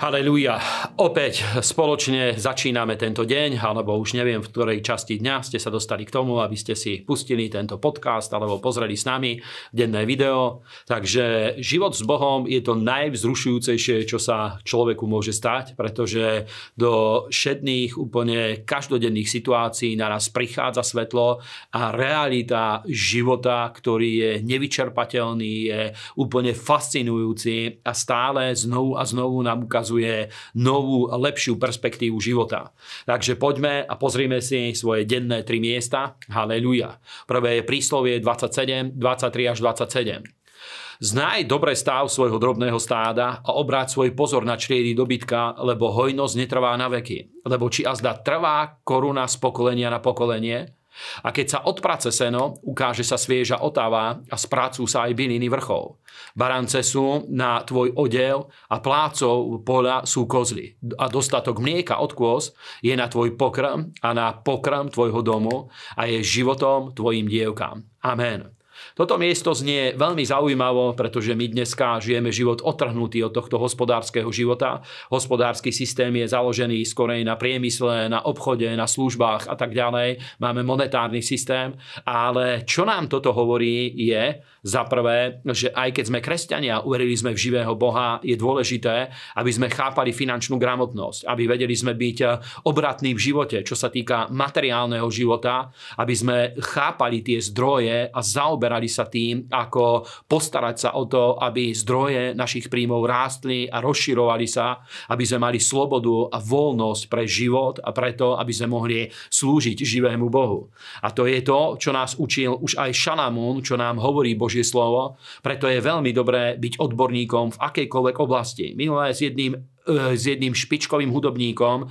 Halelúja. Opäť spoločne začíname tento deň, alebo už neviem, v ktorej časti dňa ste sa dostali k tomu, aby ste si pustili tento podcast alebo pozreli s nami denné video. Takže život s Bohom je to najvzrušujúcejšie, čo sa človeku môže stať, pretože do všetných úplne každodenných situácií naraz prichádza svetlo a realita života, ktorý je nevyčerpateľný, je úplne fascinujúci a stále znovu a znovu nám ukazuje ukazuje novú, lepšiu perspektívu života. Takže poďme a pozrime si svoje denné tri miesta. Haleluja. Prvé je príslovie 27, 23 až 27. Znaj dobre stav svojho drobného stáda a obráť svoj pozor na čriedy dobytka, lebo hojnosť netrvá na veky. Lebo či azda trvá koruna z pokolenia na pokolenie, a keď sa odprace seno, ukáže sa svieža otáva a sprácu sa aj byliny vrchov. Barance sú na tvoj odev a plácov poľa sú kozly. A dostatok mlieka od kôz je na tvoj pokrm a na pokrm tvojho domu a je životom tvojim dievkám. Amen. Toto miesto znie veľmi zaujímavo, pretože my dneska žijeme život otrhnutý od tohto hospodárskeho života. Hospodársky systém je založený skorej na priemysle, na obchode, na službách a tak ďalej. Máme monetárny systém, ale čo nám toto hovorí je, za prvé, že aj keď sme kresťania, uverili sme v živého Boha, je dôležité, aby sme chápali finančnú gramotnosť, aby vedeli sme byť obratní v živote, čo sa týka materiálneho života, aby sme chápali tie zdroje a zaoberali sa tým, ako postarať sa o to, aby zdroje našich príjmov rástli a rozširovali sa, aby sme mali slobodu a voľnosť pre život a preto, aby sme mohli slúžiť živému Bohu. A to je to, čo nás učil už aj Šalamún, čo nám hovorí Božie slovo. Preto je veľmi dobré byť odborníkom v akejkoľvek oblasti. Minulé s jedným s jedným špičkovým hudobníkom e,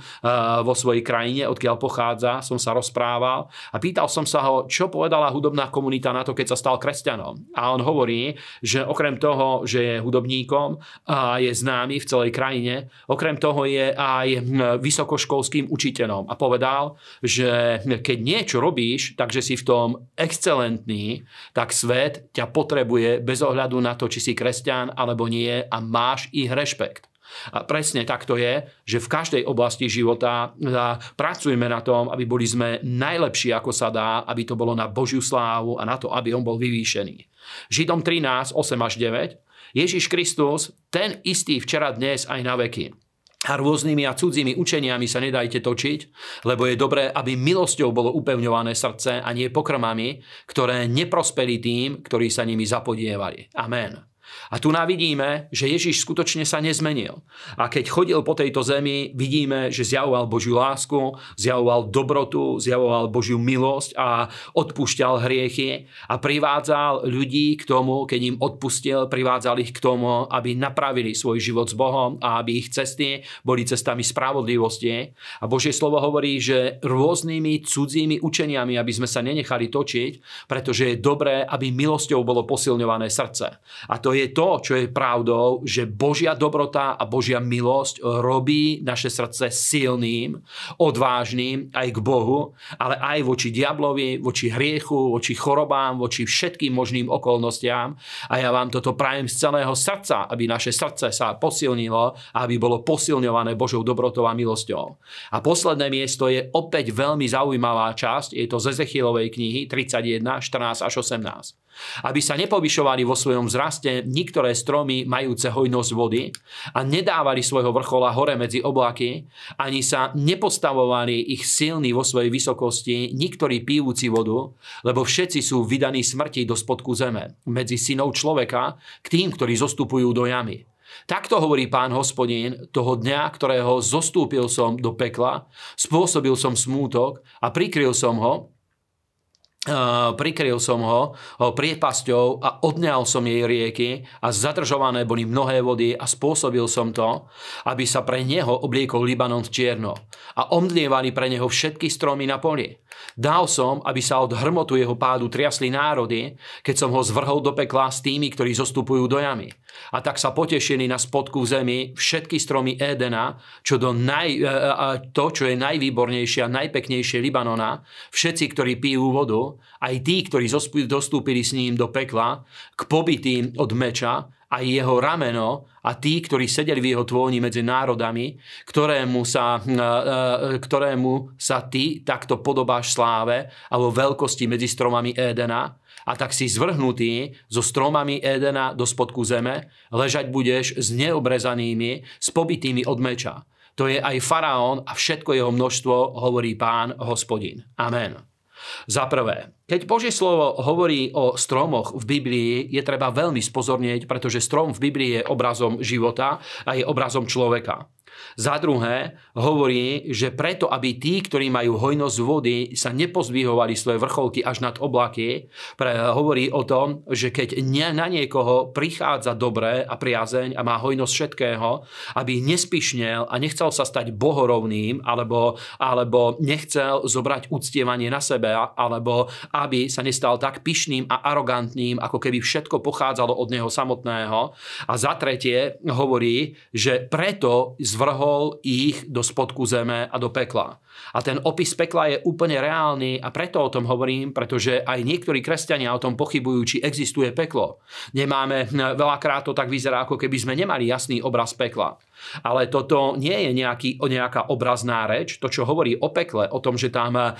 vo svojej krajine, odkiaľ pochádza, som sa rozprával a pýtal som sa ho, čo povedala hudobná komunita na to, keď sa stal kresťanom. A on hovorí, že okrem toho, že je hudobníkom a je známy v celej krajine, okrem toho je aj vysokoškolským učiteľom. A povedal, že keď niečo robíš, takže si v tom excelentný, tak svet ťa potrebuje bez ohľadu na to, či si kresťan alebo nie a máš ich rešpekt. A presne takto je, že v každej oblasti života pracujeme na tom, aby boli sme najlepší, ako sa dá, aby to bolo na Božiu slávu a na to, aby on bol vyvýšený. Židom 13, 8 až 9. Ježiš Kristus, ten istý včera, dnes aj na veky. A rôznymi a cudzími učeniami sa nedajte točiť, lebo je dobré, aby milosťou bolo upevňované srdce a nie pokrmami, ktoré neprospeli tým, ktorí sa nimi zapodievali. Amen. A tu nám vidíme, že Ježiš skutočne sa nezmenil. A keď chodil po tejto zemi, vidíme, že zjavoval Božiu lásku, zjavoval dobrotu, zjavoval Božiu milosť a odpúšťal hriechy a privádzal ľudí k tomu, keď im odpustil, privádzal ich k tomu, aby napravili svoj život s Bohom a aby ich cesty boli cestami spravodlivosti. A Božie slovo hovorí, že rôznymi cudzími učeniami, aby sme sa nenechali točiť, pretože je dobré, aby milosťou bolo posilňované srdce. A to je to, to, čo je pravdou, že Božia dobrota a Božia milosť robí naše srdce silným, odvážnym aj k Bohu, ale aj voči diablovi, voči hriechu, voči chorobám, voči všetkým možným okolnostiam. A ja vám toto prajem z celého srdca, aby naše srdce sa posilnilo a aby bolo posilňované Božou dobrotou a milosťou. A posledné miesto je opäť veľmi zaujímavá časť, je to z Ezechielovej knihy 31, 14 až 18 aby sa nepovyšovali vo svojom vzraste niektoré stromy majúce hojnosť vody a nedávali svojho vrchola hore medzi oblaky, ani sa nepostavovali ich silní vo svojej vysokosti, niektorí pijúci vodu, lebo všetci sú vydaní smrti do spodku zeme, medzi synov človeka k tým, ktorí zostupujú do jamy. Takto hovorí pán hospodín, toho dňa, ktorého zostúpil som do pekla, spôsobil som smútok a prikryl som ho, prikryl som ho, ho priepasťou a odňal som jej rieky a zadržované boli mnohé vody a spôsobil som to, aby sa pre neho obliekol Libanon čierno a omdlievali pre neho všetky stromy na poli. Dal som, aby sa od hrmotu jeho pádu triasli národy, keď som ho zvrhol do pekla s tými, ktorí zostupujú do jamy. A tak sa potešili na spodku zemi všetky stromy Édena, čo do naj, e, e, to, čo je najvýbornejšie a najpeknejšie Libanona, všetci, ktorí pijú vodu, aj tí, ktorí dostúpili s ním do pekla, k pobytým od meča, aj jeho rameno a tí, ktorí sedeli v jeho tvóni medzi národami, ktorému sa, e, e, ktorému sa ty takto podobáš sláve a vo veľkosti medzi stromami Édena a tak si zvrhnutý so stromami Édena do spodku zeme, ležať budeš s neobrezanými, s pobytými od meča. To je aj faraón a všetko jeho množstvo, hovorí pán hospodin. Amen. Za prvé, keď Božie slovo hovorí o stromoch v Biblii, je treba veľmi spozornieť, pretože strom v Biblii je obrazom života a je obrazom človeka. Za druhé, hovorí, že preto, aby tí, ktorí majú hojnosť vody, sa nepozvihovali svoje vrcholky až nad oblaky, pre, hovorí o tom, že keď nie, na niekoho prichádza dobré a priazeň a má hojnosť všetkého, aby nespišnel a nechcel sa stať bohorovným, alebo, alebo nechcel zobrať uctievanie na sebe, alebo aby sa nestal tak pyšným a arogantným, ako keby všetko pochádzalo od neho samotného. A za tretie hovorí, že preto zvrhol ich do spodku zeme a do pekla. A ten opis pekla je úplne reálny a preto o tom hovorím, pretože aj niektorí kresťania o tom pochybujú, či existuje peklo. Nemáme, veľakrát to tak vyzerá, ako keby sme nemali jasný obraz pekla. Ale toto nie je nejaký, nejaká obrazná reč, to, čo hovorí o pekle, o tom, že tam e,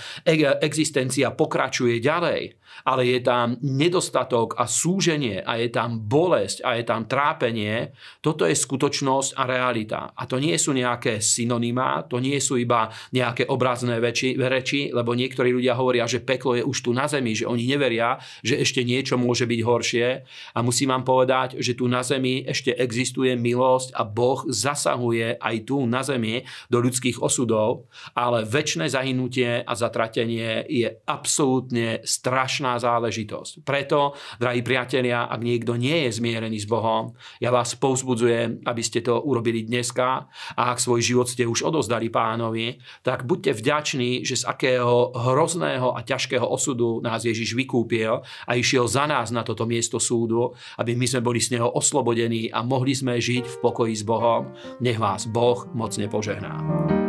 existencia pokračuje ďalej, ale je tam nedostatok a súženie a je tam bolesť a je tam trápenie, toto je skutočnosť a realita. A to nie sú nejaké synonymá, to nie sú iba nejaké obrazné reči, reči, lebo niektorí ľudia hovoria, že peklo je už tu na zemi, že oni neveria, že ešte niečo môže byť horšie. A musím vám povedať, že tu na zemi ešte existuje milosť a Boh zasahuje aj tu na zemi do ľudských osudov, ale väčšie zahynutie a zatratenie je absolútne strašná záležitosť. Preto, drahí priatelia, ak niekto nie je zmierený s Bohom, ja vás povzbudzujem, aby ste to urobili dneska a ak svoj život ste už odozdali pánovi, tak buďte vďační, že z akého hrozného a ťažkého osudu nás Ježiš vykúpil a išiel za nás na toto miesto súdu, aby my sme boli z neho oslobodení a mohli sme žiť v pokoji s Bohom nech vás Boh mocne požehná.